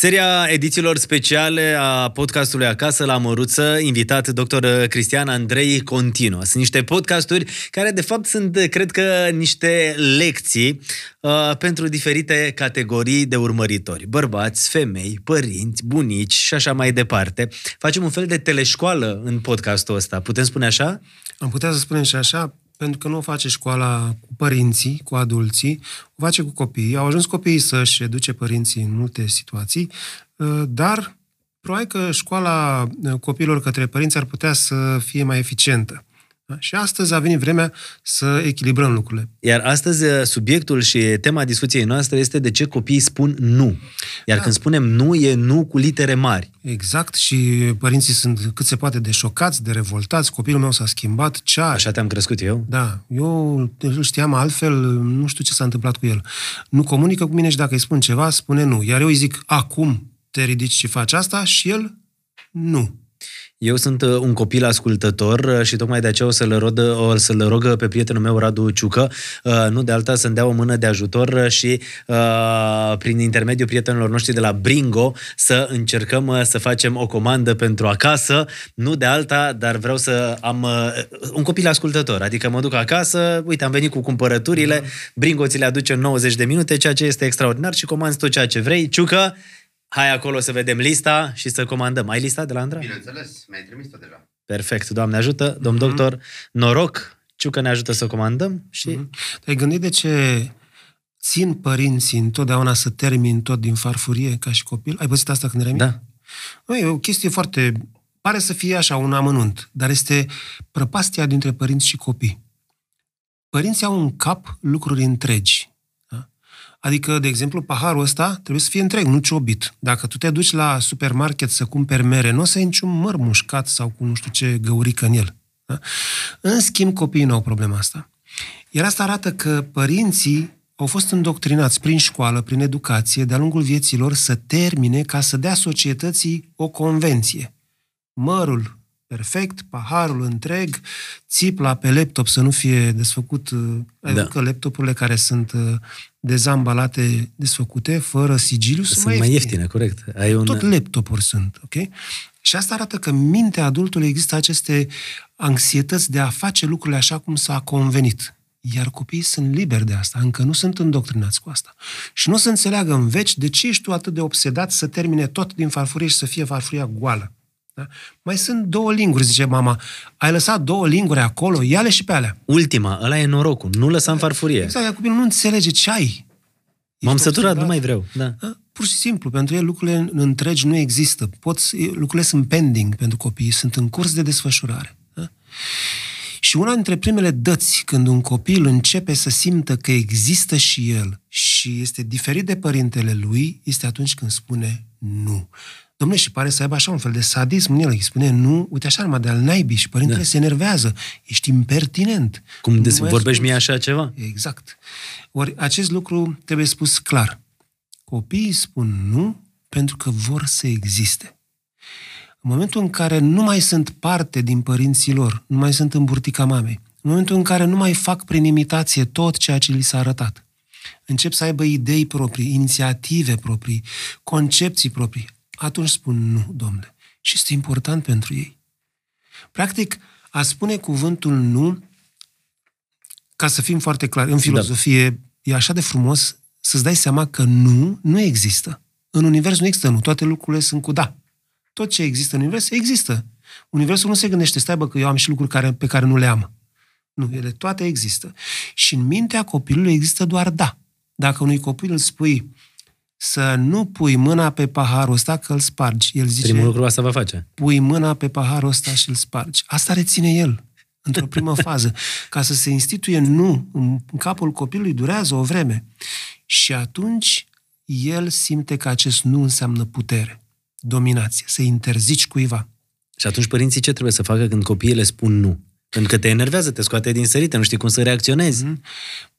Seria edițiilor speciale a podcastului Acasă la Măruță, invitat dr. Cristian Andrei continuă. Sunt niște podcasturi care de fapt sunt, cred că, niște lecții uh, pentru diferite categorii de urmăritori. Bărbați, femei, părinți, bunici și așa mai departe. Facem un fel de teleșcoală în podcastul ăsta. Putem spune așa? Am putea să spunem și așa, pentru că nu o face școala cu părinții, cu adulții, o face cu copiii. Au ajuns copiii să-și educe părinții în multe situații, uh, dar probabil că școala uh, copiilor către părinți ar putea să fie mai eficientă. Da? Și astăzi a venit vremea să echilibrăm lucrurile. Iar astăzi uh, subiectul și tema discuției noastre este de ce copiii spun nu. Iar da. când spunem nu, e nu cu litere mari. Exact și părinții sunt cât se poate de șocați, de revoltați. Copilul meu s-a schimbat. Ce are? Așa te-am crescut eu? Da. Eu îl știam altfel, nu știu ce s-a întâmplat cu el. Nu comunică cu mine și dacă îi spun ceva, spune nu. Iar eu îi zic, acum te ridici și faci asta și el nu. Eu sunt uh, un copil ascultător uh, și tocmai de aceea o să-l, rog, o să-l rog pe prietenul meu, Radu Ciucă, uh, nu de alta, să-mi dea o mână de ajutor și prin intermediul prietenilor noștri de la Bringo să încercăm să facem o comandă pentru acasă, nu de alta, dar vreau să am un copil ascultător, adică mă duc acasă, uite, am venit cu cumpărăturile, Bringo ți le aduce în 90 de minute, ceea ce este extraordinar și comanzi tot ceea ce vrei. Ciucă, Hai acolo să vedem lista și să comandăm. Ai lista de la Andra? Bineînțeles, mi-ai trimis-o deja. Perfect, Doamne ajută. Domn mm-hmm. doctor, noroc, Ciucă ne ajută să comandăm și... Mm-hmm. Te-ai gândit de ce țin părinții întotdeauna să termin tot din farfurie ca și copil? Ai păzit asta când erai mic? Da. Nu, e o chestie foarte... Pare să fie așa, un amănunt, dar este prăpastia dintre părinți și copii. Părinții au în cap lucruri întregi Adică, de exemplu, paharul ăsta trebuie să fie întreg, nu ciobit. Dacă tu te duci la supermarket să cumperi mere, nu o să ai niciun măr mușcat sau cu nu știu ce găurică în el. Da? În schimb, copiii nu au problema asta. Iar asta arată că părinții au fost îndoctrinați prin școală, prin educație, de-a lungul vieților să termine ca să dea societății o convenție. Mărul perfect, paharul întreg, țipla pe laptop să nu fie desfăcut, uh, da. că laptopurile care sunt uh, dezambalate, desfăcute, fără sigiliu, sunt, sunt mai ieftine. ieftine corect. Ai un... Tot laptopuri sunt, ok? Și asta arată că în mintea adultului există aceste anxietăți de a face lucrurile așa cum s-a convenit. Iar copiii sunt liberi de asta, încă nu sunt îndoctrinați cu asta. Și nu o să înțeleagă în veci de ce ești tu atât de obsedat să termine tot din farfurie și să fie farfuria goală. Da? Mai sunt două linguri, zice mama. Ai lăsat două linguri acolo, ia-le și pe alea. Ultima, ăla e norocul, nu lăsa în farfurie. Exact, iar copilul nu înțelege ce ai. M-am săturat, nu mai vreau. Da. da. Pur și simplu, pentru el lucrurile întregi nu există. Poți, lucrurile sunt pending pentru copii, sunt în curs de desfășurare. Da? Și una dintre primele dăți când un copil începe să simtă că există și el și este diferit de părintele lui, este atunci când spune nu. Domnule, și pare să aibă așa un fel de sadism în el. Îi spune, nu, uite așa numai de al naibii și părintele da. se enervează. Ești impertinent. Cum des- vorbești mie așa ceva? Exact. Ori acest lucru trebuie spus clar. Copiii spun nu pentru că vor să existe. În momentul în care nu mai sunt parte din părinții lor, nu mai sunt în burtica mamei, în momentul în care nu mai fac prin imitație tot ceea ce li s-a arătat, încep să aibă idei proprii, inițiative proprii, concepții proprii, atunci spun nu, domnule. Și este important pentru ei. Practic, a spune cuvântul nu, ca să fim foarte clari, în da. filozofie da. e așa de frumos să-ți dai seama că nu, nu există. În univers nu există nu, toate lucrurile sunt cu da. Tot ce există în univers există. Universul nu se gândește, stai bă, că eu am și lucruri care, pe care nu le am. Nu, ele toate există. Și în mintea copilului există doar da. Dacă unui copil îl spui, să nu pui mâna pe paharul ăsta că îl spargi. El zice, Primul lucru asta va face. Pui mâna pe paharul ăsta și îl spargi. Asta reține el într-o primă fază. Ca să se instituie nu în capul copilului durează o vreme. Și atunci el simte că acest nu înseamnă putere, dominație, să interzici cuiva. Și atunci părinții ce trebuie să facă când copiii le spun nu? Pentru că te enervează, te scoate din sărite, nu știi cum să reacționezi. Mm-hmm.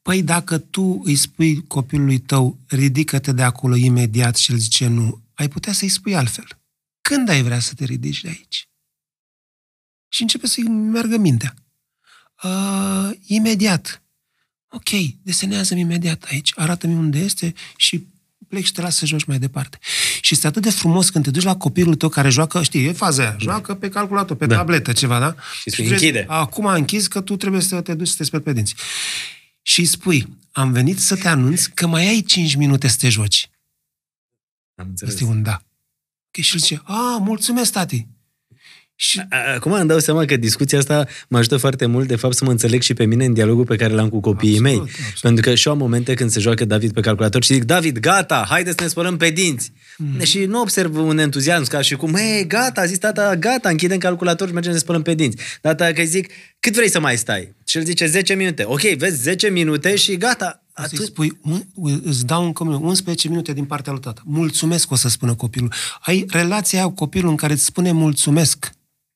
Păi dacă tu îi spui copilului tău, ridică-te de acolo imediat și el zice nu, ai putea să-i spui altfel. Când ai vrea să te ridici de aici? Și începe să-i meargă mintea. Uh, imediat. Ok, desenează-mi imediat aici, arată-mi unde este și plec și te las să joci mai departe. Și este atât de frumos când te duci la copilul tău care joacă, știi, e faza aia, joacă pe calculator, pe Da. tabletă, ceva, da? Și spui, vrei- închide. Acum a închis că tu trebuie să te duci să te speli pe dinți. Și îi spui, am venit să te anunț că mai ai 5 minute să te joci. Am înțeles. Este un da. Ok, și el zice, a, mulțumesc, tati. Și A- Acum îmi dau seama că discuția asta mă ajută foarte mult, de fapt, să mă înțeleg și pe mine în dialogul pe care l-am cu copiii Absolut, mei. absolut. Pentru că și eu am momente când se joacă David pe calculator și zic, David, gata, haideți să ne spălăm pe dinți. Mhm. Și nu observ un entuziasm ca și cum, hei, gata, a zis tata, gata, închidem calculator și mergem să ne spălăm pe dinți. Data că îi zic, cât vrei să mai stai? Și el zice 10 minute. Ok, vezi, 10 minute și gata. Să-i Atunci, spui, un, îți dau încă 11 minute din partea lui tata. Mulțumesc, o să spună copilul. Ai relația aia cu copilul în care îți spune mulțumesc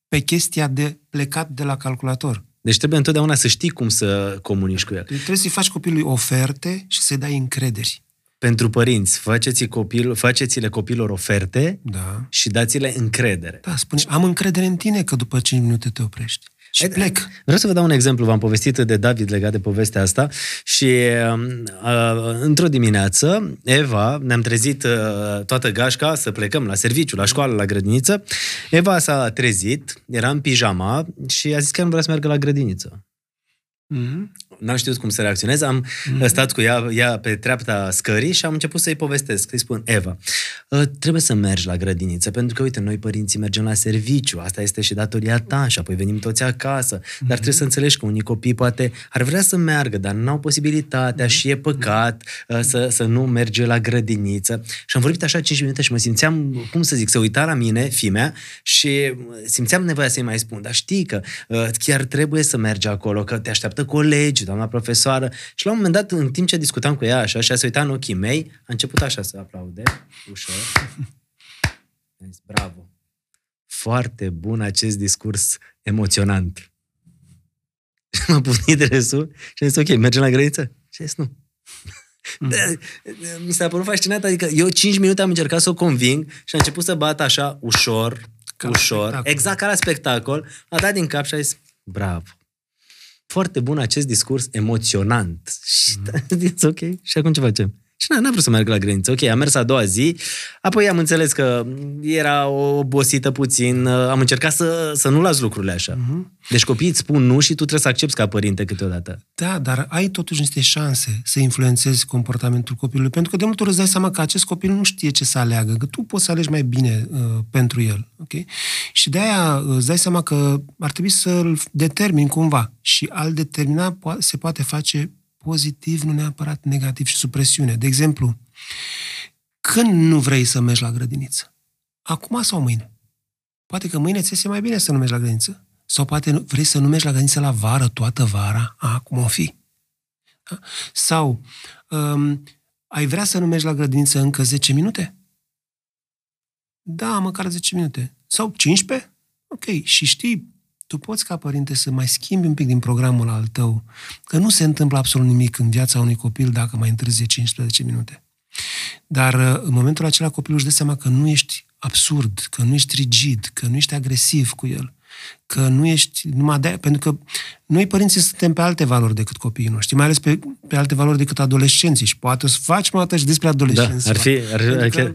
pe chestia de plecat de la calculator. deci trebuie întotdeauna să știi cum să comunici cu el. Deci trebuie să-i faci copilului oferte și să-i dai încrederi. Pentru părinți, faceți copil, faceți-le copilor oferte Da. și dați-le încredere. Da, spune, am încredere în tine că după 5 minute te oprești. Și Hai- plec. Vreau să vă dau un exemplu. V-am povestit de David legat de povestea asta și uh, într-o dimineață, Eva, ne-am trezit uh, toată gașca să plecăm la serviciu, la școală, la grădiniță. Eva s-a trezit, era în pijama și a zis că nu vrea să meargă la grădiniță. Mm-hmm. N-am știut cum să reacționez, am mm-hmm. stat cu ea, ea pe treapta scării și am început să-i povestesc. Îi spun, Eva, uh, trebuie să mergi la grădiniță, pentru că, uite, noi părinții mergem la serviciu, asta este și datoria ta și apoi venim toți acasă. Mm-hmm. Dar trebuie să înțelegi că unii copii poate ar vrea să meargă, dar n-au posibilitatea și e păcat uh, să, să nu merge la grădiniță. Și am vorbit așa 5 minute și mă simțeam, cum să zic, să uita la mine, fimea, și simțeam nevoia să-i mai spun, dar știi că uh, chiar trebuie să mergi acolo, că te așteaptă colegi, doamna profesoară. Și la un moment dat, în timp ce discutam cu ea așa și a se uita în ochii mei, a început așa să aplaude, ușor. Am zis, bravo! Foarte bun acest discurs emoționant. Și m-a punit râsul și am zis, ok, mergem la grădiniță? Și a zis, nu. Da, mi s-a părut fascinat, adică eu 5 minute am încercat să o conving și a început să bată așa, ușor, Ca la ușor, spectacol. exact ca la spectacol, a dat din cap și a zis, bravo. Foarte bun acest discurs emoționant. Și mm. zis, ok, și acum ce facem? Și n-a, n-a vrut să meargă la grădiniță. Ok, am mers a doua zi, apoi am înțeles că era obosită puțin, am încercat să, să nu las lucrurile așa. Mm-hmm. Deci copiii îți spun nu și tu trebuie să accepti ca părinte câteodată. Da, dar ai totuși niște șanse să influențezi comportamentul copilului, pentru că de multe ori îți dai seama că acest copil nu știe ce să aleagă, că tu poți să alegi mai bine uh, pentru el. Okay? Și de aia uh, îți dai seama că ar trebui să-l determini cumva. Și al determina po- se poate face pozitiv, nu neapărat negativ și sub presiune. De exemplu, când nu vrei să mergi la grădiniță? Acum sau mâine? Poate că mâine ți este mai bine să nu mergi la grădiniță. Sau poate nu- vrei să nu mergi la grădiniță la vară, toată vara. A, cum o fi? Da? Sau um, ai vrea să nu mergi la grădiniță încă 10 minute? Da, măcar 10 minute. Sau 15? Ok. Și știi, tu poți ca părinte să mai schimbi un pic din programul al tău, că nu se întâmplă absolut nimic în viața unui copil dacă mai întârzie 15 minute. Dar uh, în momentul acela copilul își dă seama că nu ești absurd, că nu ești rigid, că nu ești agresiv cu el, că nu ești numai de pentru că noi părinții suntem pe alte valori decât copiii noștri, mai ales pe, pe alte valori decât adolescenții și poate o să facem o dată și despre Da, adolescenți. ar fi, ar, Pentru ar, că- chiar,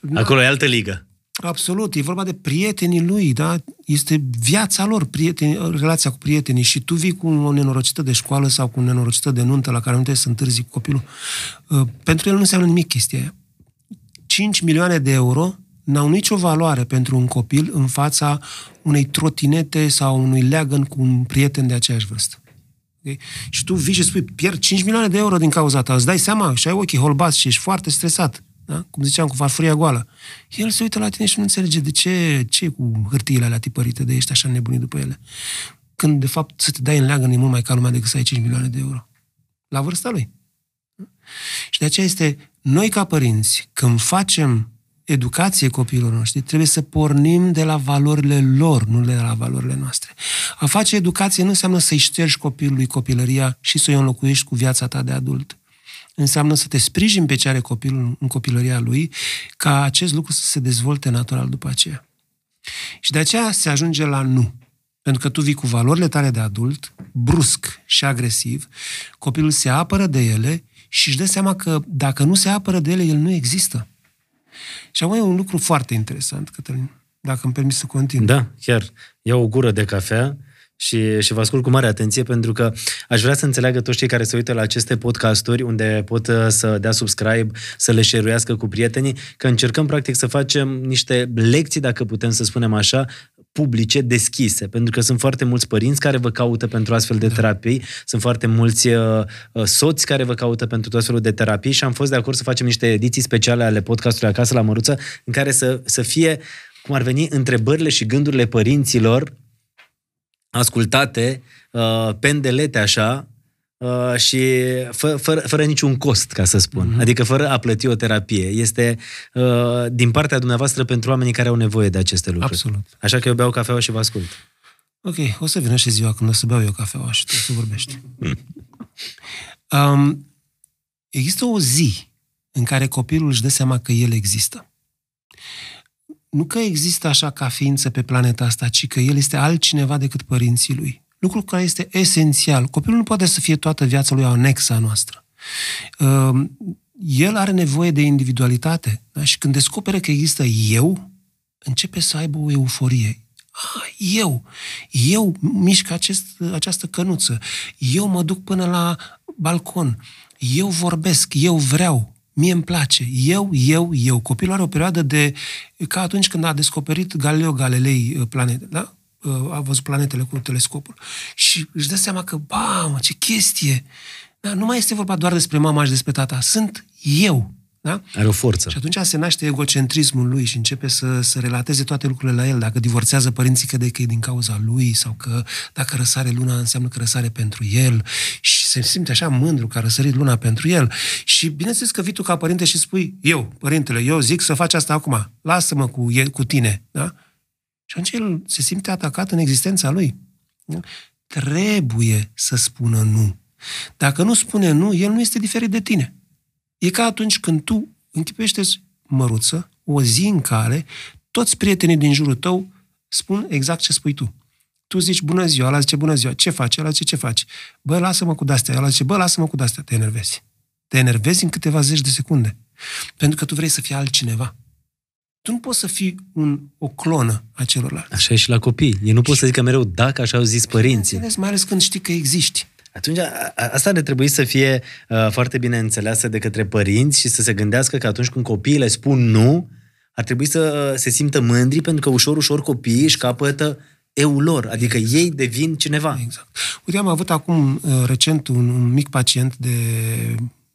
Da. acolo e altă ligă. Absolut, e vorba de prietenii lui, da? Este viața lor, prieteni, relația cu prietenii și tu vii cu o nenorocită de școală sau cu o nenorocită de nuntă la care nu trebuie să întârzi cu copilul. Uh, Pentru el nu înseamnă nimic chestia aia. 5 milioane de euro n-au nicio valoare pentru un copil în fața unei trotinete sau unui leagăn cu un prieten de aceeași vârstă. Okay? Și tu vii și spui, pierd 5 milioane de euro din cauza ta, îți dai seama și ai ochii holbați și ești foarte stresat. Da? Cum ziceam, cu farfuria goală. El se uită la tine și nu înțelege de ce, ce e cu hârtiile alea tipărite de ești așa nebunit după ele. Când, de fapt, să te dai în leagăn e mult mai ca lumea decât să ai 5 milioane de euro. La vârsta lui. Și de aceea este, noi ca părinți, când facem educație copiilor noștri, trebuie să pornim de la valorile lor, nu de la valorile noastre. A face educație nu înseamnă să-i ștergi copilului copilăria și să-i înlocuiești cu viața ta de adult. Înseamnă să te sprijini pe ce are copilul în copilăria lui, ca acest lucru să se dezvolte natural după aceea. Și de aceea se ajunge la nu. Pentru că tu vii cu valorile tale de adult, brusc și agresiv, copilul se apără de ele și își dă seama că dacă nu se apără de ele, el nu există. Și acum e un lucru foarte interesant, Cătălin, dacă îmi permis să continui. Da, chiar. Iau o gură de cafea și, și vă ascult cu mare atenție pentru că aș vrea să înțeleagă toți cei care se uită la aceste podcasturi unde pot uh, să dea subscribe, să le share cu prietenii, că încercăm practic să facem niște lecții, dacă putem să spunem așa, publice, deschise, pentru că sunt foarte mulți părinți care vă caută pentru astfel de da. terapii, sunt foarte mulți uh, uh, soți care vă caută pentru tot felul de terapii și am fost de acord să facem niște ediții speciale ale podcastului Acasă la Măruță, în care să, să fie, cum ar veni, întrebările și gândurile părinților ascultate, uh, pendelete așa, uh, și fă, fără, fără niciun cost, ca să spun. Mm-hmm. Adică fără a plăti o terapie. Este uh, din partea dumneavoastră pentru oamenii care au nevoie de aceste lucruri. Absolut. Așa că eu beau cafeaua și vă ascult. Ok, o să vină și ziua când o să beau eu cafeaua și tu să vorbești. um, există o zi în care copilul își dă seama că el există nu că există așa ca ființă pe planeta asta, ci că el este altcineva decât părinții lui. Lucru care este esențial. Copilul nu poate să fie toată viața lui anexa noastră. Ehm, el are nevoie de individualitate. Da? Și când descoperă că există eu, începe să aibă o euforie. Ah, eu, eu mișc acest, această cănuță, eu mă duc până la balcon, eu vorbesc, eu vreau, Mie îmi place. Eu, eu, eu. Copilul are o perioadă de... ca atunci când a descoperit Galileo Galilei uh, planete, da? Uh, a văzut planetele cu telescopul. Și își dă seama că, bam, ce chestie! Da? Nu mai este vorba doar despre mama și despre tata. Sunt eu. Da? Are o forță. Și atunci se naște egocentrismul lui și începe să, să relateze toate lucrurile la el. Dacă divorțează părinții, crede că e din cauza lui sau că dacă răsare luna înseamnă că răsare pentru el și se simte așa mândru că a răsărit luna pentru el. Și bineînțeles că vii tu ca părinte și spui, eu, părintele, eu zic să faci asta acum, lasă-mă cu, cu tine. Da? Și atunci el se simte atacat în existența lui. Da? Trebuie să spună nu. Dacă nu spune nu, el nu este diferit de tine. E ca atunci când tu închipește măruță, o zi în care toți prietenii din jurul tău spun exact ce spui tu. Tu zici bună ziua, ăla zice bună ziua, ce faci, ăla zice ce faci. Bă, lasă-mă cu dastea, ăla zice bă, lasă-mă cu dastea, te enervezi. Te enervezi în câteva zeci de secunde. Pentru că tu vrei să fii altcineva. Tu nu poți să fii un, o clonă a celorlalți. Așa e și la copii. Ei nu pot să zică mereu dacă așa au zis părinții. Mai ales când știi că existi. Atunci, asta ar trebui să fie uh, foarte bine înțeleasă de către părinți și să se gândească că atunci când copiii le spun nu, ar trebui să uh, se simtă mândri pentru că ușor, ușor copiii își capătă eu lor, adică exact. ei devin cineva. Exact. Uite, am avut acum uh, recent un, un mic pacient de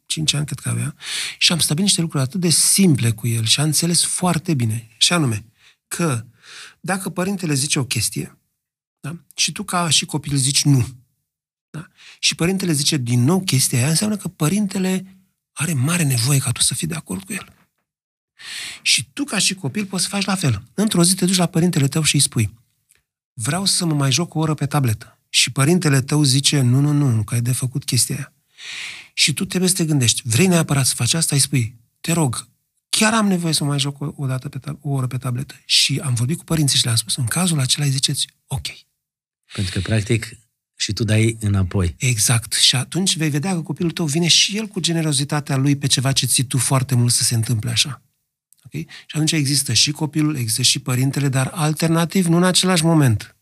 5 ani, cred că avea, și am stabilit niște lucruri atât de simple cu el și a înțeles foarte bine. Și anume, că dacă părintele zice o chestie, da? și tu ca și copil zici nu, da? Și părintele zice din nou chestia aia, înseamnă că părintele are mare nevoie ca tu să fii de acord cu el. Și tu, ca și copil, poți să faci la fel. Într-o zi te duci la părintele tău și îi spui vreau să mă mai joc o oră pe tabletă. Și părintele tău zice, nu, nu, nu, că ai de făcut chestia aia. Și tu trebuie să te gândești, vrei neapărat să faci asta? Îi spui, te rog, chiar am nevoie să mă mai joc o, o, dată pe tab- o oră pe tabletă. Și am vorbit cu părinții și le-am spus, în cazul acela îi ziceți, ok. Pentru că, practic, și tu dai înapoi. Exact. Și atunci vei vedea că copilul tău vine și el cu generozitatea lui pe ceva ce ții tu foarte mult să se întâmple așa. Okay? Și atunci există și copilul, există și părintele, dar alternativ, nu în același moment.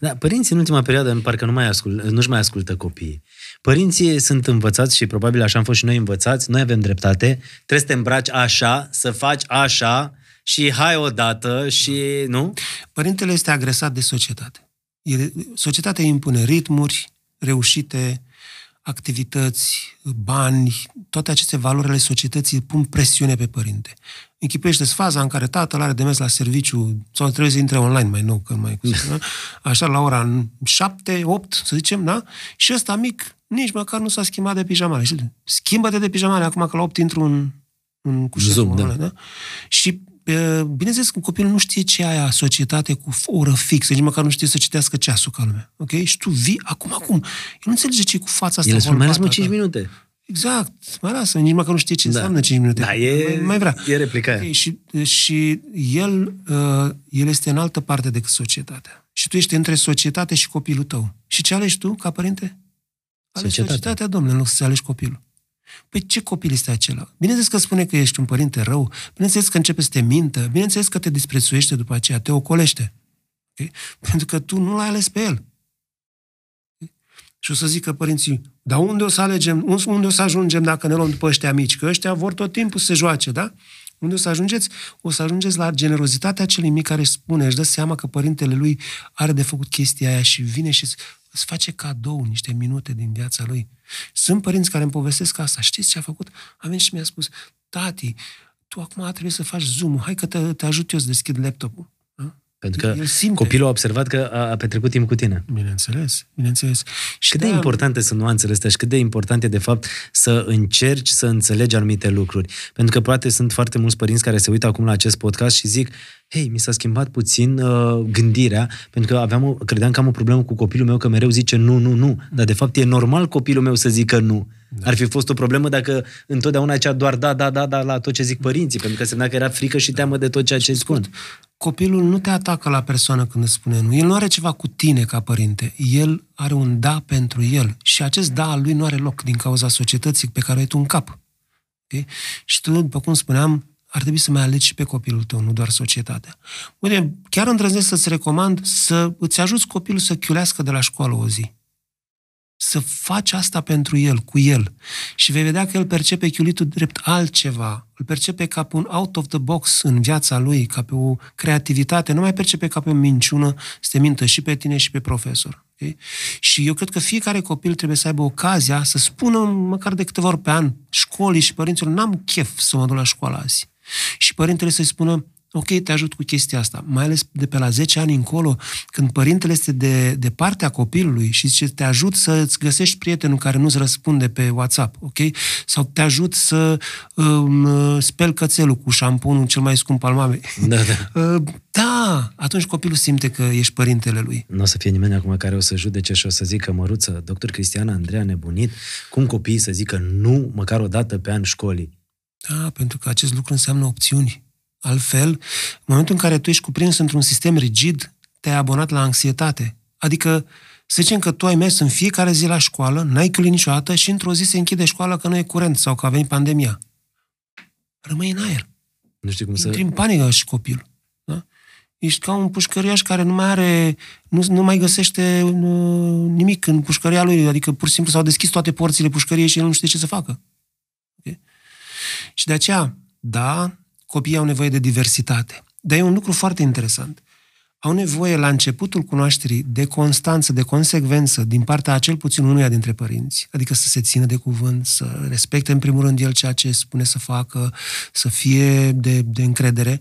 Da, părinții în ultima perioadă parcă nu mai ascult, nu-și mai ascultă copiii. Părinții sunt învățați și probabil așa am fost și noi învățați, noi avem dreptate, trebuie să te îmbraci așa, să faci așa și hai odată și, nu? Părintele este agresat de societate societatea impune ritmuri reușite, activități, bani, toate aceste valori ale societății pun presiune pe părinte. Închipuiește faza în care tatăl are de mers la serviciu sau trebuie să intre online mai nou, că mai cu da? așa la ora 7, 8, să zicem, da? Și ăsta mic nici măcar nu s-a schimbat de pijamale. Schimbă-te de pijamale acum că la 8 intru în, în cușă. Zoom, da. da? Și bineînțeles că copilul nu știe ce e aia societate cu oră fixă, nici măcar nu știe să citească ceasul ca lumea. Ok? Și tu vii acum, acum. El nu înțelege ce e cu fața asta. El spune, mai lasă 5 minute. Exact, mai lasă, nici măcar nu știe ce da. înseamnă 5 minute. Da, e, mai, mai vrea. E replica okay, și, și el, uh, el este în altă parte decât societatea. Și tu ești între societate și copilul tău. Și ce alegi tu ca părinte? Alegi societatea, societatea domnule, în loc să alegi copilul. Păi ce copil este acela? Bineînțeles că spune că ești un părinte rău, bineînțeles că începe să te mintă, bineînțeles că te disprețuiește după aceea, te ocolește. Okay? Pentru că tu nu l-ai ales pe el. Okay? Și o să zică părinții, dar unde o să alegem, unde o să ajungem dacă ne luăm după ăștia mici? Că ăștia vor tot timpul să se joace, da? Unde o să ajungeți? O să ajungeți la generozitatea celui mic care își spune, își dă seama că părintele lui are de făcut chestia aia și vine și îți face cadou niște minute din viața lui. Sunt părinți care îmi povestesc asta. Știți ce a făcut? A venit și mi-a spus, tati, tu acum trebuie să faci zoom hai că te, te ajut eu să deschid laptopul. Pentru că copilul a observat că a, a petrecut timp cu tine. Bineînțeles, bineînțeles. Și cât de importante sunt nuanțele astea și cât de important e, de fapt, să încerci să înțelegi anumite lucruri. Pentru că poate sunt foarte mulți părinți care se uită acum la acest podcast și zic hei, mi s-a schimbat puțin uh, gândirea, pentru că aveam o, credeam că am o problemă cu copilul meu, că mereu zice nu, nu, nu. Dar, de fapt, e normal copilul meu să zică nu. Da. Ar fi fost o problemă dacă întotdeauna cea doar da, da, da, da la tot ce zic părinții, pentru că semna că era frică și teamă de tot ceea ce spun copilul nu te atacă la persoană când îți spune nu. El nu are ceva cu tine ca părinte. El are un da pentru el. Și acest da al lui nu are loc din cauza societății pe care ai tu în cap. Okay? Și tu, după cum spuneam, ar trebui să mai alegi și pe copilul tău, nu doar societatea. Uite, chiar îndrăznesc să-ți recomand să îți ajuți copilul să chiulească de la școală o zi să faci asta pentru el, cu el. Și vei vedea că el percepe chiulitul drept altceva. Îl percepe ca pe un out of the box în viața lui, ca pe o creativitate. Nu mai percepe ca pe o minciună să te mintă și pe tine și pe profesor. Okay? Și eu cred că fiecare copil trebuie să aibă ocazia să spună măcar de câteva ori pe an școlii și părinților, n-am chef să mă duc la școală azi. Și părintele să-i spună, ok, te ajut cu chestia asta. Mai ales de pe la 10 ani încolo, când părintele este de, de partea copilului și zice, te ajut să-ți găsești prietenul care nu-ți răspunde pe WhatsApp, ok? Sau te ajut să um, speli cățelul cu șamponul cel mai scump al mamei. Da, da. Uh, da, atunci copilul simte că ești părintele lui. Nu o să fie nimeni acum care o să judece și o să zică, măruță, doctor Cristiana Andreea nebunit, cum copiii să zică nu măcar o dată pe an școlii? Da, pentru că acest lucru înseamnă opțiuni. Altfel, în momentul în care tu ești cuprins într-un sistem rigid, te-ai abonat la anxietate. Adică, să zicem că tu ai mers în fiecare zi la școală, n-ai chiulit niciodată și într-o zi se închide școala că nu e curent sau că a venit pandemia. Rămâi în aer. Nu știu cum Intri să... în panică și copil. Da? Ești ca un pușcăriaș care nu mai are, nu, nu mai găsește nu, nimic în pușcăria lui, adică pur și simplu s-au deschis toate porțile pușcăriei și el nu știe ce să facă. Okay? Și de aceea, da, copiii au nevoie de diversitate. Dar e un lucru foarte interesant. Au nevoie la începutul cunoașterii de constanță, de consecvență din partea a cel puțin unuia dintre părinți. Adică să se țină de cuvânt, să respecte în primul rând el ceea ce spune să facă, să fie de, de încredere.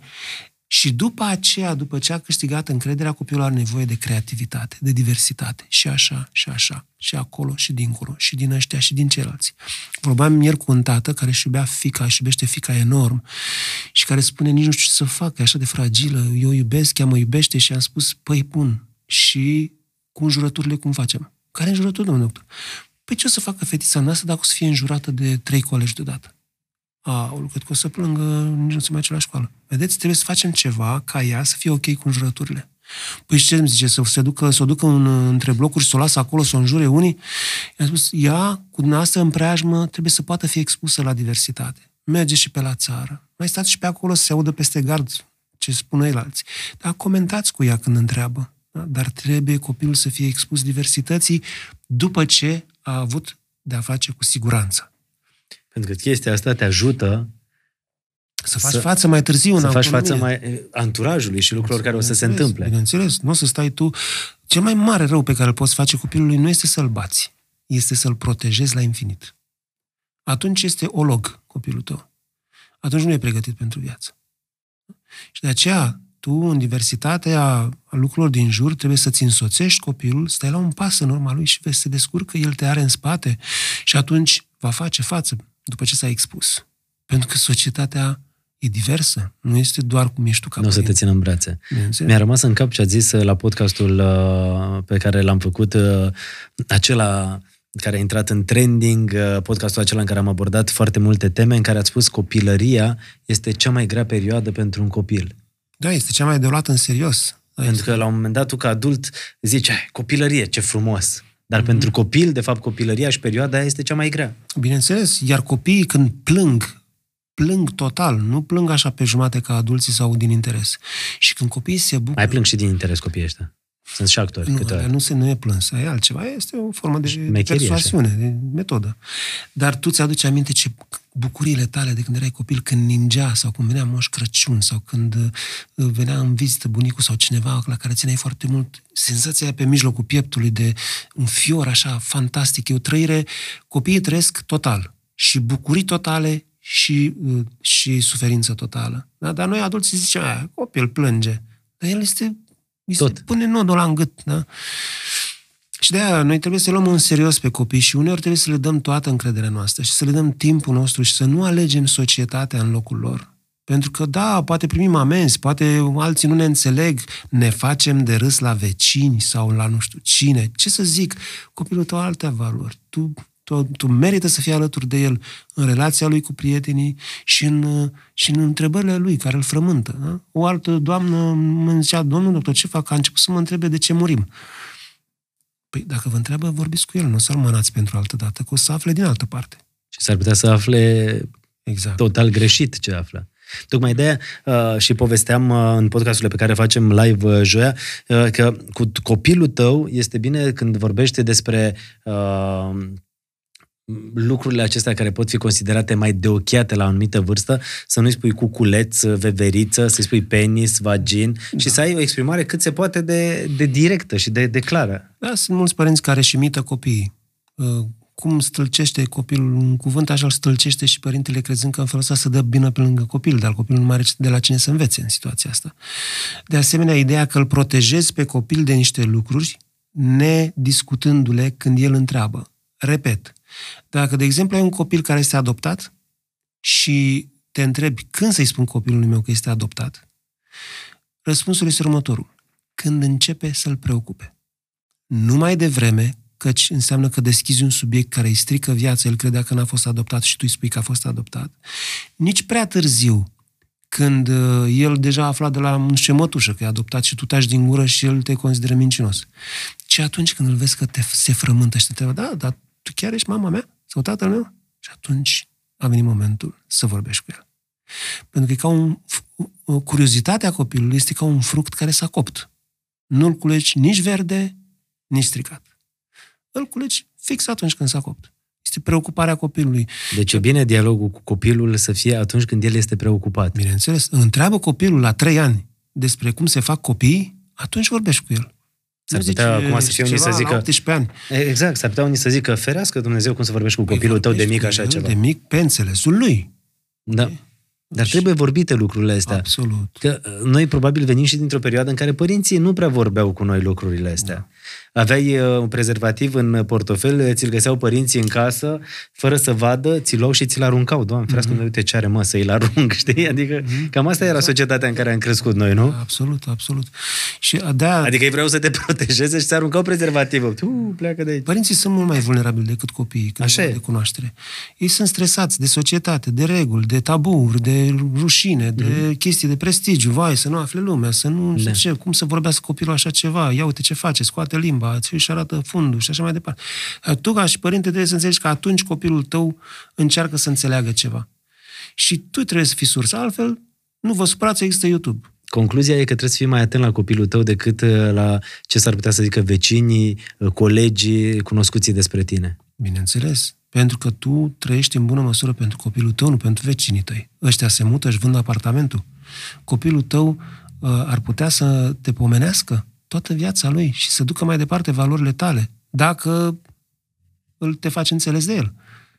Și după aceea, după ce a câștigat încrederea, copilul are nevoie de creativitate, de diversitate. Și așa, și așa, și acolo, și dincolo, și din ăștia, și din ceilalți. Vorbeam ieri cu un tată care își iubea fica, își iubește fica enorm și care spune, nici nu știu ce să fac, e așa de fragilă, eu o iubesc, ea mă iubește și am spus, păi bun, și cu înjurăturile cum facem? Care înjurături, domnule doctor? Păi ce o să facă fetița noastră dacă o să fie înjurată de trei colegi deodată? Aoleu, cred că o să plângă, nici nu se mai la școală. Vedeți, trebuie să facem ceva ca ea să fie ok cu înjurăturile. Păi ce îmi zice, să se ducă, să o ducă în, între blocuri și să o lasă acolo, să o înjure unii? I-am spus, ea, cu dumneavoastră în preajmă, trebuie să poată fi expusă la diversitate. Merge și pe la țară. Mai stați și pe acolo să se audă peste gard ce spun ei alții. Dar comentați cu ea când întreabă. Da? Dar trebuie copilul să fie expus diversității după ce a avut de-a face cu siguranță. Pentru că chestia asta te ajută să faci să, față mai târziu în Să faci față mai anturajului și lucrurilor care o să se întâmple. Bineînțeles, nu o să stai tu... Cel mai mare rău pe care îl poți face copilului nu este să-l bați, este să-l protejezi la infinit. Atunci este olog copilul tău. Atunci nu e pregătit pentru viață. Și de aceea, tu, în diversitatea lucrurilor din jur, trebuie să-ți însoțești copilul, stai la un pas în urma lui și vezi să se descurcă, el te are în spate și atunci va face față după ce s-a expus. Pentru că societatea e diversă, nu este doar cum ești tu ca Nu o să te țină în brațe. Mi-a rămas în cap ce a zis uh, la podcastul uh, pe care l-am făcut, uh, acela care a intrat în trending, podcastul acela în care am abordat foarte multe teme, în care ați spus copilăria este cea mai grea perioadă pentru un copil. Da, este cea mai de luat în serios. Da, Pentru că la un moment dat tu ca adult zici, copilărie, ce frumos. Dar mm-hmm. pentru copil, de fapt, copilăria și perioada aia este cea mai grea. Bineînțeles, iar copiii când plâng, plâng total, nu plâng așa pe jumate ca adulții sau din interes. Și când copiii se bucură... Mai plâng și din interes copiii ăștia. Sunt și actori. Nu, câte nu se nu e plâns, e altceva. Este o formă de Mecherie, persoasiune, așa. de metodă. Dar tu ți-aduci aminte ce bucuriile tale de când erai copil, când ningea sau când venea Moș Crăciun sau când uh, venea în vizită bunicul sau cineva la care țineai foarte mult, senzația pe mijlocul pieptului de un fior așa fantastic, e o trăire, copiii trăiesc total și bucurii totale și, uh, și suferință totală. Da? Dar noi adulți zicem, copil plânge. Dar el este mi se Tot. pune nodul la în gât, da? Și de aia noi trebuie să luăm în serios pe copii și uneori trebuie să le dăm toată încrederea noastră și să le dăm timpul nostru și să nu alegem societatea în locul lor. Pentru că, da, poate primim amenzi, poate alții nu ne înțeleg, ne facem de râs la vecini sau la nu știu cine. Ce să zic, copilul tău alte valori. Tu tu, tu merită să fii alături de el în relația lui cu prietenii și în, și în întrebările lui care îl frământă. Da? O altă doamnă mă zicea, domnul doctor, ce fac? A început să mă întrebe de ce murim. Păi dacă vă întreabă, vorbiți cu el, nu o să-l mânați pentru altă dată, că o să afle din altă parte. Și s-ar putea să afle exact. total greșit ce află. Tocmai de aia uh, și povesteam uh, în podcasturile pe care facem live uh, joia uh, că cu copilul tău este bine când vorbește despre uh, lucrurile acestea care pot fi considerate mai deochiate la o anumită vârstă, să nu-i spui cuculeț, veveriță, să-i spui penis, vagin da. și să ai o exprimare cât se poate de, de directă și de, de clară. Da, sunt mulți părinți care și imită copiii. Uh, cum stâlcește copilul un cuvânt, așa îl stâlcește și părintele crezând că în felul ăsta să dă bine pe lângă copil, dar copilul nu mai are de la cine să învețe în situația asta. De asemenea, ideea că îl protejezi pe copil de niște lucruri, nediscutându-le când el întreabă. Repet, dacă, de exemplu, ai un copil care este adoptat și te întrebi când să-i spun copilului meu că este adoptat, răspunsul este următorul. Când începe să-l preocupe. Nu mai devreme, căci înseamnă că deschizi un subiect care îi strică viața, el credea că n-a fost adoptat și tu îi spui că a fost adoptat. Nici prea târziu, când uh, el deja a aflat de la un șemătușă că e adoptat și tu taci din gură și el te consideră mincinos. Ce atunci când îl vezi că te, se frământă și te întreabă, da, dar tu chiar ești mama mea? Sau tatăl meu? Și atunci a venit momentul să vorbești cu el. Pentru că e ca un, curiozitatea copilului este ca un fruct care s-a copt. Nu-l culegi nici verde, nici stricat. Îl culegi fix atunci când s-a copt. Este preocuparea copilului. Deci e bine dialogul cu copilul să fie atunci când el este preocupat. Bineînțeles. Întreabă copilul la trei ani despre cum se fac copii, atunci vorbești cu el. S-ar putea acum să fie unii să zică... 18 ani. Exact, s-ar putea unii să zică, ferească Dumnezeu cum să vorbești cu păi copilul tău de mic așa ceva. De mic pe înțelesul lui. Da. Dar deci, trebuie vorbite lucrurile astea. Absolut. Că uh, noi probabil venim și dintr-o perioadă în care părinții nu prea vorbeau cu noi lucrurile astea. Da aveai uh, un prezervativ în portofel, ți-l găseau părinții în casă, fără să vadă, ți-l luau și ți-l aruncau. Doamne, ferească, mm-hmm. uite ce are mă, să-i arunc, știi? Adică mm-hmm. cam asta era exact. societatea în care am crescut noi, nu? Absolut, absolut. Și de Adică ei vreau să te protejeze și să aruncau prezervativul. Tu pleacă de aici. Părinții sunt mult mai vulnerabili decât copiii când Așa de cunoaștere. Ei sunt stresați de societate, de reguli, de taburi, de rușine, de mm-hmm. chestii de prestigiu. Vai, să nu afle lumea, să nu da. ce, cum să vorbească copilul așa ceva. Ia uite ce face, scoate limba, ți și arată fundul și așa mai departe. Tu, ca și părinte, trebuie să înțelegi că atunci copilul tău încearcă să înțeleagă ceva. Și tu trebuie să fii sursă, altfel nu vă supărați, există YouTube. Concluzia e că trebuie să fii mai atent la copilul tău decât uh, la ce s-ar putea să zică vecinii, uh, colegii, cunoscuții despre tine. Bineînțeles. Pentru că tu trăiești în bună măsură pentru copilul tău, nu pentru vecinii tăi. Ăștia se mută, își vând apartamentul. Copilul tău uh, ar putea să te pomenească toată viața lui și să ducă mai departe valorile tale, dacă îl te faci înțeles de el.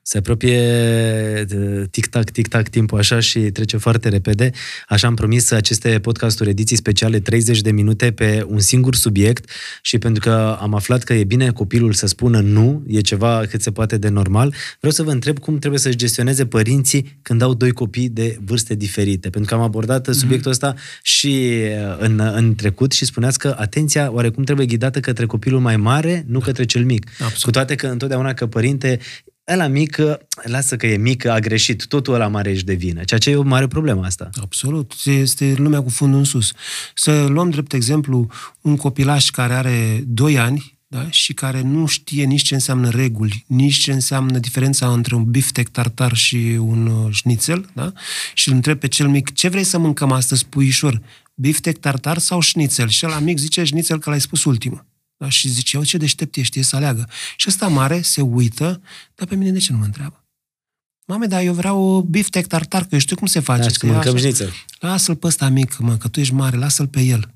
Se apropie tic-tac, tic-tac timpul așa și trece foarte repede. Așa am promis aceste podcasturi, ediții speciale, 30 de minute pe un singur subiect și pentru că am aflat că e bine copilul să spună nu, e ceva cât se poate de normal, vreau să vă întreb cum trebuie să-și gestioneze părinții când au doi copii de vârste diferite. Pentru că am abordat mm-hmm. subiectul ăsta și în, în trecut și spuneați că atenția oarecum trebuie ghidată către copilul mai mare, nu da. către cel mic. Absolut. Cu toate că întotdeauna că părinte ăla mic, lasă că e mic, a greșit, totul ăla mare își devină, ceea ce e o mare problemă asta. Absolut, este lumea cu fundul în sus. Să luăm drept exemplu un copilaș care are 2 ani da? și care nu știe nici ce înseamnă reguli, nici ce înseamnă diferența între un biftec tartar și un uh, șnițel, da? și îl întreb pe cel mic, ce vrei să mâncăm astăzi, puișor? Biftec tartar sau șnițel? Și la mic zice șnițel că l-ai spus ultimul. Da? Și zice, eu ce deștept ești, e să aleagă. Și ăsta mare se uită, dar pe mine de ce nu mă întreabă? Mame, dar eu vreau biftec tartar, că eu știu cum se face. Da, că mâncăm șnițel. Lasă-l pe ăsta mic, mă, că tu ești mare, lasă-l pe el.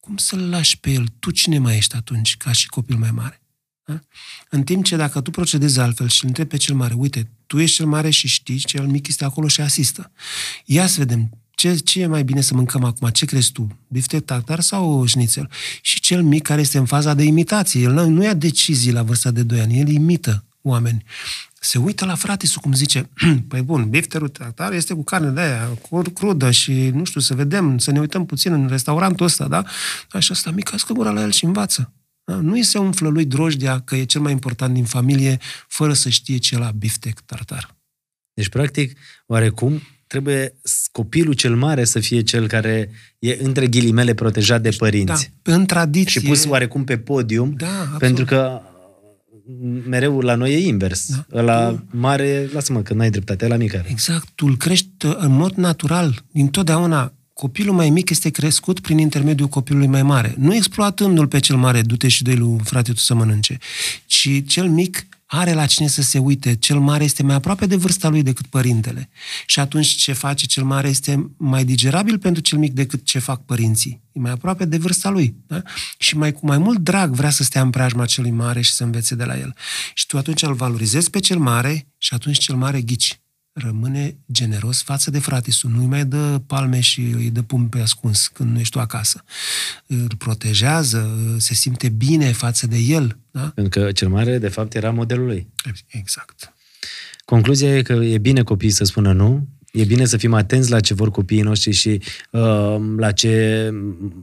Cum să-l lași pe el? Tu cine mai ești atunci, ca și copil mai mare? Da? În timp ce dacă tu procedezi altfel și îl întrebi pe cel mare, uite, tu ești cel mare și știi, cel mic este acolo și asistă. Ia să vedem, ce, ce e mai bine să mâncăm acum? Ce crezi tu? Biftek tartar sau șnițel? Și cel mic care este în faza de imitație. El nu, nu ia decizii la vârsta de 2 ani, el imită oameni. Se uită la frate cum zice, păi bun, bifterul tartar este cu carne de aia, crudă și, nu știu, să vedem, să ne uităm puțin în restaurantul ăsta, da? Așa ăsta mic, cască gura la el și învață. Da? Nu îi se umflă lui drojdea că e cel mai important din familie, fără să știe ce la biftec tartar. Deci, practic, oarecum, trebuie copilul cel mare să fie cel care e, între ghilimele, protejat de deci, părinți. Da, în tradiție... Și pus oarecum pe podium, da, absolut. pentru că mereu la noi e invers. Da. La mare, lasă-mă că n-ai dreptate, la mică. Exact, tu îl crești în mod natural. Dintotdeauna copilul mai mic este crescut prin intermediul copilului mai mare. Nu exploatându-l pe cel mare, du-te și dă lui frate tu să mănânce, ci cel mic are la cine să se uite. Cel mare este mai aproape de vârsta lui decât părintele. Și atunci ce face cel mare este mai digerabil pentru cel mic decât ce fac părinții. E mai aproape de vârsta lui. Da? Și mai cu mai mult drag vrea să stea în preajma celui mare și să învețe de la el. Și tu atunci îl valorizezi pe cel mare și atunci cel mare ghici rămâne generos față de fratisul. Nu-i mai dă palme și îi dă pum pe ascuns când nu ești tu acasă. Îl protejează, se simte bine față de el. Da? Pentru că cel mare, de fapt, era modelul lui. Exact. Concluzia e că e bine copiii să spună nu, E bine să fim atenți la ce vor copiii noștri și uh, la ce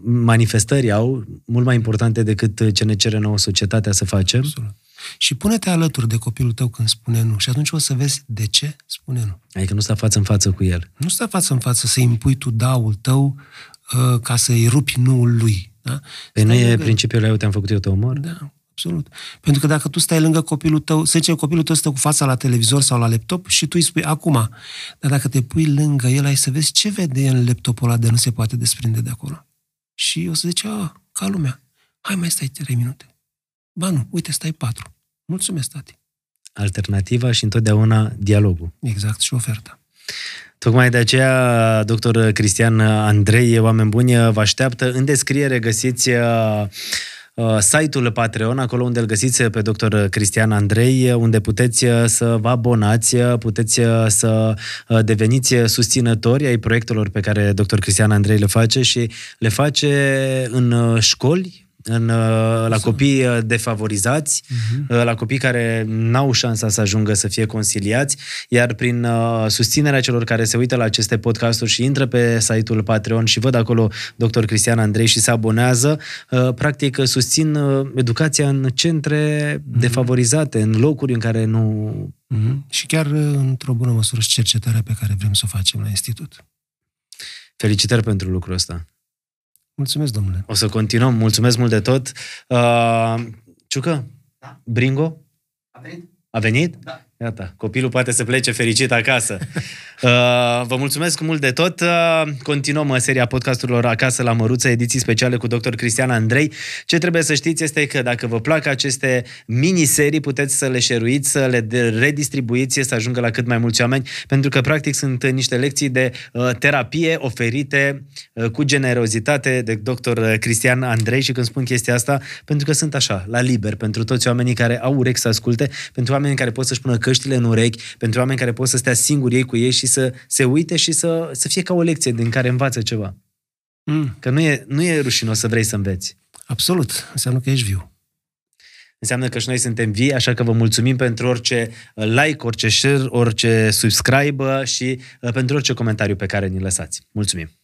manifestări au, mult mai importante decât ce ne cere nouă societatea să facem. Absolut. Și pune-te alături de copilul tău când spune nu. Și atunci o să vezi de ce spune nu. Adică nu sta față în față cu el. Nu sta față în față să impui tu daul tău uh, ca să-i rupi nuul lui. Da? Păi nu e principiul eu te-am făcut eu, te omor? Da, absolut. Pentru că dacă tu stai lângă copilul tău, să zicem, copilul tău stă cu fața la televizor sau la laptop și tu îi spui acum, dar dacă te pui lângă el, ai să vezi ce vede în laptopul ăla de nu se poate desprinde de acolo. Și o să zice, a, ca lumea, hai mai stai trei minute. Ba nu, uite, stai patru. Mulțumesc, tati. Alternativa și întotdeauna dialogul. Exact, și oferta. Tocmai de aceea, doctor Cristian Andrei, oameni buni, vă așteaptă. În descriere găsiți uh, uh, site-ul Patreon, acolo unde îl găsiți pe dr. Cristian Andrei, unde puteți uh, să vă abonați, puteți să deveniți susținători ai proiectelor pe care dr. Cristian Andrei le face și le face în școli, în, uh, la copii uh, defavorizați, uh-huh. la copii care n-au șansa să ajungă să fie consiliați, iar prin uh, susținerea celor care se uită la aceste podcasturi și intră pe site-ul Patreon și văd acolo dr. Cristian Andrei și se abonează, uh, practic susțin uh, educația în centre uh-huh. defavorizate, în locuri în care nu... Uh-huh. Și chiar într-o bună măsură și cercetarea pe care vrem să o facem la institut. Felicitări pentru lucrul ăsta. Mulțumesc, domnule. O să continuăm. Mulțumesc mult de tot. Uh, Ciucă? Da. Bringo? A venit. A venit? Da. Iată, copilul poate să plece fericit acasă. Uh, vă mulțumesc mult de tot. Uh, continuăm seria podcasturilor Acasă la Măruță, ediții speciale cu dr. Cristian Andrei. Ce trebuie să știți este că dacă vă plac aceste miniserii, puteți să le șeruiți, să le redistribuiți, să ajungă la cât mai mulți oameni, pentru că practic sunt niște lecții de uh, terapie oferite cu generozitate de dr. Cristian Andrei și când spun chestia asta, pentru că sunt așa, la liber, pentru toți oamenii care au urechi să asculte, pentru oamenii care pot să-și pună căștile în urechi, pentru oameni care pot să stea singuri ei cu ei și să se uite și să, să fie ca o lecție din care învață ceva. Mm. Că nu e, nu e rușinos să vrei să înveți. Absolut. Înseamnă că ești viu. Înseamnă că și noi suntem vii, așa că vă mulțumim pentru orice uh, like, orice share, orice subscribe și uh, pentru orice comentariu pe care ni lăsați. Mulțumim!